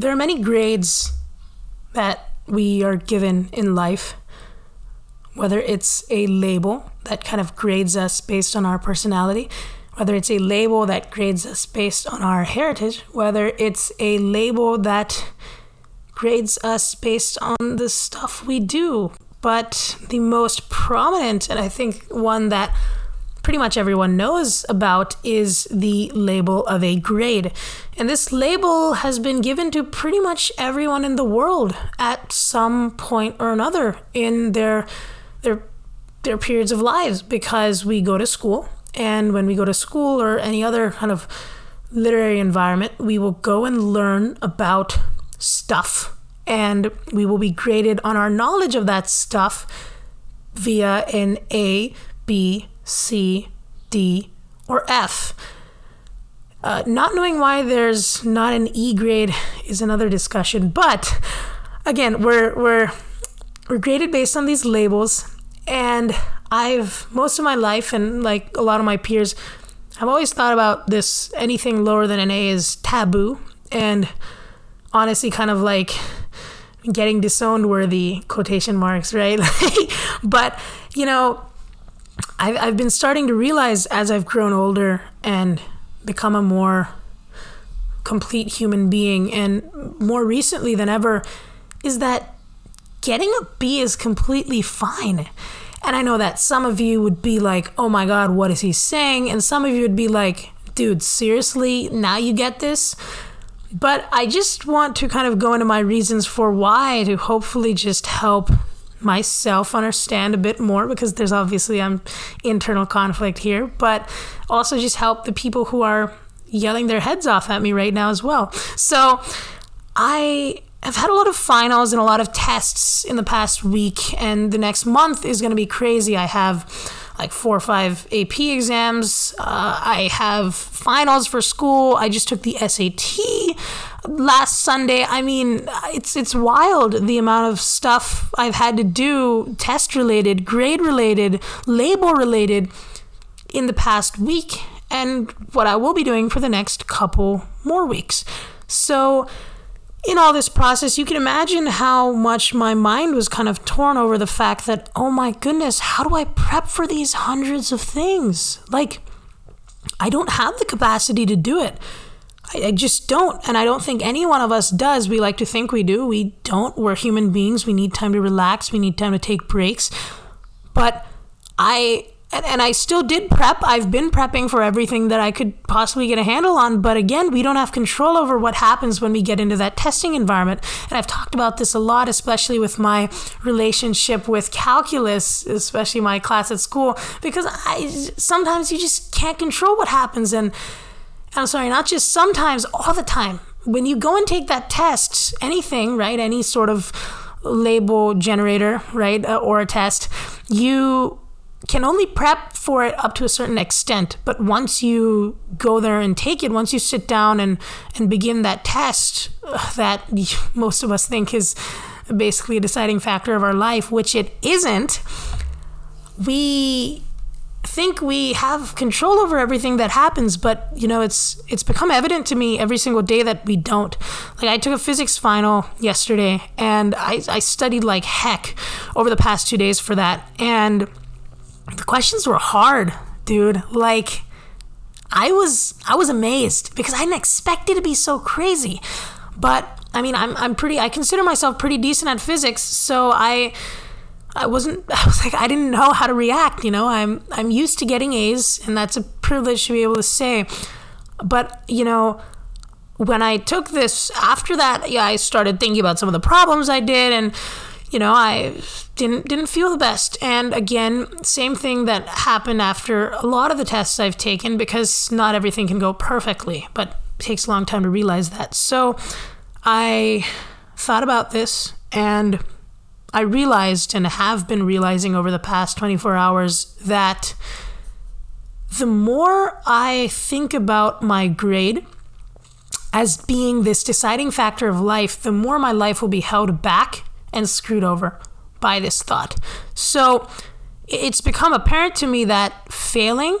there are many grades that we are given in life, whether it's a label that kind of grades us based on our personality, whether it's a label that grades us based on our heritage, whether it's a label that grades us based on the stuff we do. But the most prominent, and I think one that pretty much everyone knows about is the label of a grade. And this label has been given to pretty much everyone in the world at some point or another in their their their periods of lives because we go to school and when we go to school or any other kind of literary environment, we will go and learn about stuff and we will be graded on our knowledge of that stuff via an A, B, C, D, or F. Uh, not knowing why there's not an E grade is another discussion, but again, we're we're we're graded based on these labels, and I've most of my life and like a lot of my peers, I've always thought about this. Anything lower than an A is taboo, and honestly, kind of like getting disowned worthy quotation marks, right? but you know, I've, I've been starting to realize as I've grown older and become a more complete human being, and more recently than ever, is that getting a B is completely fine. And I know that some of you would be like, oh my God, what is he saying? And some of you would be like, dude, seriously, now you get this? But I just want to kind of go into my reasons for why to hopefully just help myself understand a bit more because there's obviously um internal conflict here, but also just help the people who are yelling their heads off at me right now as well. So I have had a lot of finals and a lot of tests in the past week, and the next month is going to be crazy. I have like four or five AP exams. Uh, I have finals for school. I just took the SAT last Sunday. I mean, it's it's wild the amount of stuff I've had to do, test related, grade related, label related, in the past week, and what I will be doing for the next couple more weeks. So in all this process, you can imagine how much my mind was kind of torn over the fact that, oh my goodness, how do I prep for these hundreds of things? Like, I don't have the capacity to do it. I, I, just don't. And I don't think any one of us does. We like to think we do. We don't. We're human beings. We need time to relax. We need time to take breaks. But I and, and I still did prep. I've been prepping for everything that I could possibly get a handle on. But again, we don't have control over what happens when we get into that testing environment. And I've talked about this a lot, especially with my relationship with calculus, especially my class at school, because I sometimes you just can't control what happens. And I'm sorry, not just sometimes, all the time. When you go and take that test, anything, right, any sort of label generator, right, uh, or a test, you can only prep for it up to a certain extent. But once you go there and take it, once you sit down and, and begin that test uh, that most of us think is basically a deciding factor of our life, which it isn't, we think we have control over everything that happens but you know it's it's become evident to me every single day that we don't like i took a physics final yesterday and i, I studied like heck over the past two days for that and the questions were hard, dude. Like I was I was amazed because I didn't expect it to be so crazy. But I mean, I'm I'm pretty I consider myself pretty decent at physics, so I I wasn't I was like I didn't know how to react, you know. I'm I'm used to getting A's and that's a privilege to be able to say. But, you know, when I took this after that, yeah, I started thinking about some of the problems I did and you know, I didn't didn't feel the best. And again, same thing that happened after a lot of the tests I've taken because not everything can go perfectly, but takes a long time to realize that. So I thought about this and I realized and have been realizing over the past 24 hours that the more I think about my grade as being this deciding factor of life, the more my life will be held back and screwed over by this thought. So it's become apparent to me that failing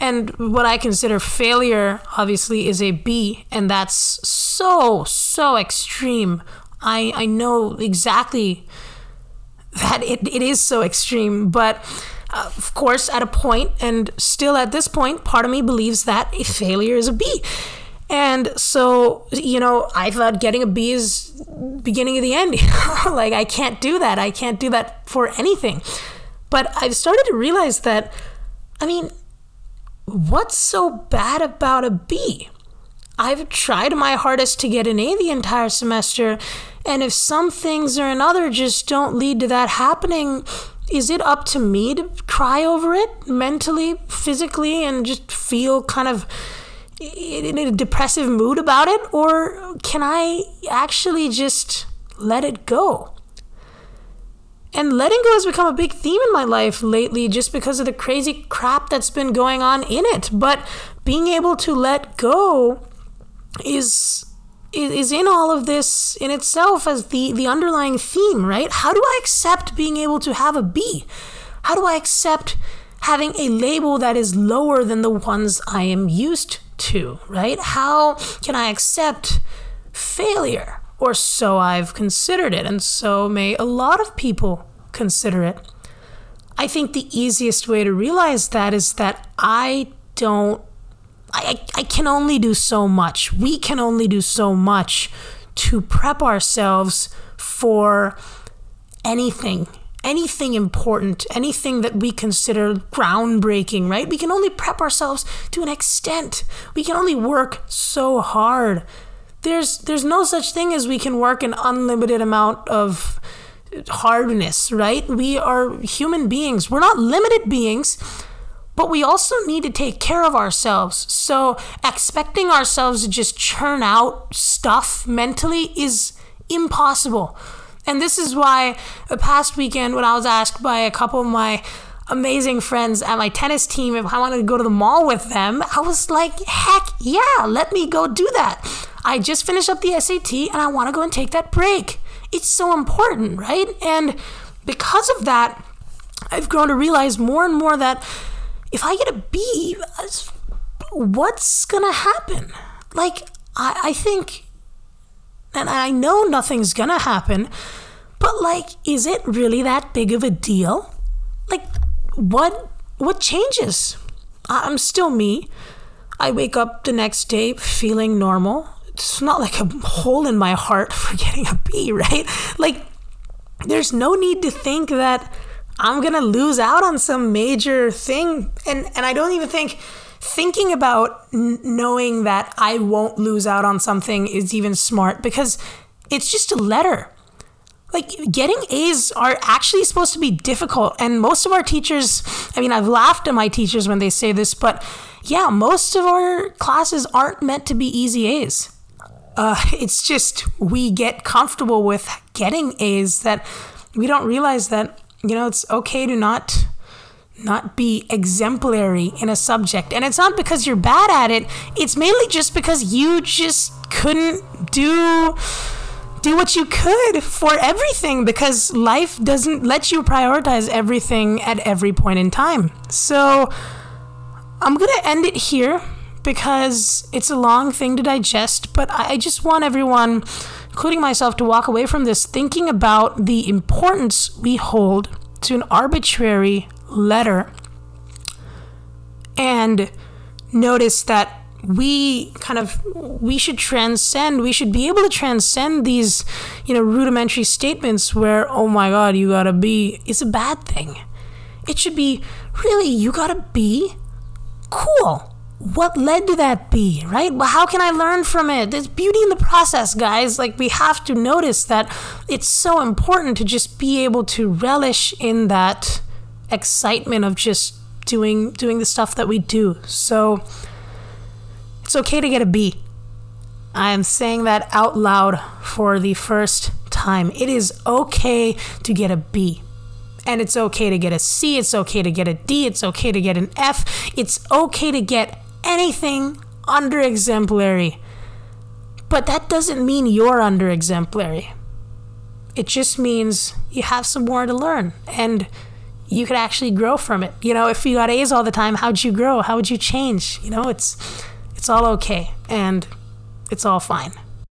And what I consider failure, obviously, is a B, and that's so, so extreme. I, I know exactly that it, it is so extreme, but uh, of course, at a point, and still at this point, part of me believes that a failure is a B. And so, you know, I thought getting a B is beginning of the end. like, I can't do that. I can't do that for anything. But I've started to realize that, I mean, what's so bad about a B? I've tried my hardest to get an A the entire semester, and if some things or another just don't lead to that happening, is it up to me to cry over it mentally, physically, and just feel kind of in a depressive mood about it? Or can I actually just let it go? And letting go has become a big theme in my life lately just because of the crazy crap that's been going on in it. But being able to let go is is in all of this in itself as the the underlying theme, right? How do I accept being able to have a B? How do I accept having a label that is lower than the ones I am used to, right? How can I accept failure? Or so I've considered it, and so may a lot of people consider it. I think the easiest way to realize that is that I don't, I, I can only do so much. We can only do so much to prep ourselves for anything anything important, anything that we consider groundbreaking, right? We can only prep ourselves to an extent. We can only work so hard there's there's no such thing as we can work an unlimited amount of hardness, right? We are human beings. We're not limited beings, but we also need to take care of ourselves. So expecting ourselves to just churn out stuff mentally is impossible. And this is why the past weekend when I was asked by a couple of my amazing friends at my tennis team if I wanted to go to the mall with them, I was like, heck yeah, let me go do that. I just finished up the SAT and I want to go and take that break. It's so important, right? And because of that, I've grown to realize more and more that if I get a B, what's gonna happen? Like, I, I think, and I know nothing's gonna happen, but like, is it really that big of a deal? Like, what what changes? I'm still me. I wake up the next day feeling normal it's not like a hole in my heart for getting a B, right? Like, there's no need to think that I'm gonna lose out on some major thing, and and I don't even think thinking about n- knowing that I won't lose out on something is even smart because it's just a letter. Like getting A's are actually supposed to be difficult, and most of our teachers. I mean, I've laughed at my teachers when they say this, but yeah, most of our classes aren't meant to be easy A's uh, it's just we get comfortable with getting A's that we don't realize that you know it's okay to not not be exemplary in a subject. And it's not because you're bad at it. It's mainly just because you just couldn't do do what you could for everything because life doesn't let you prioritize everything at every point in time. So i'm going to end it here because it's a long thing to digest, but I just want everyone, including myself, to walk away from this thinking about the importance we hold to an arbitrary letter and notice that we kind of we should transcend we should be able to transcend these you know rudimentary statements where oh my god you gotta be it's a bad thing. It should be really you gotta be cool what led to that B, right? Well, how can I learn from it? There's beauty in the process, guys. Like, we have to notice that it's so important to just be able to relish in that excitement of just doing doing the stuff that we do. So it's okay to get a B. I am saying that out loud for the first time. It is okay to get a B. And it's okay to get a C, it's okay to get a D, it's okay to get an F, it's okay to get anything under exemplary. But that doesn't mean you're under exemplary. It just means you have some more to learn. And you could actually grow from it. You know, if you got A's all the time, how'd you grow? How would you change? You know, it's it's all okay and it's all fine.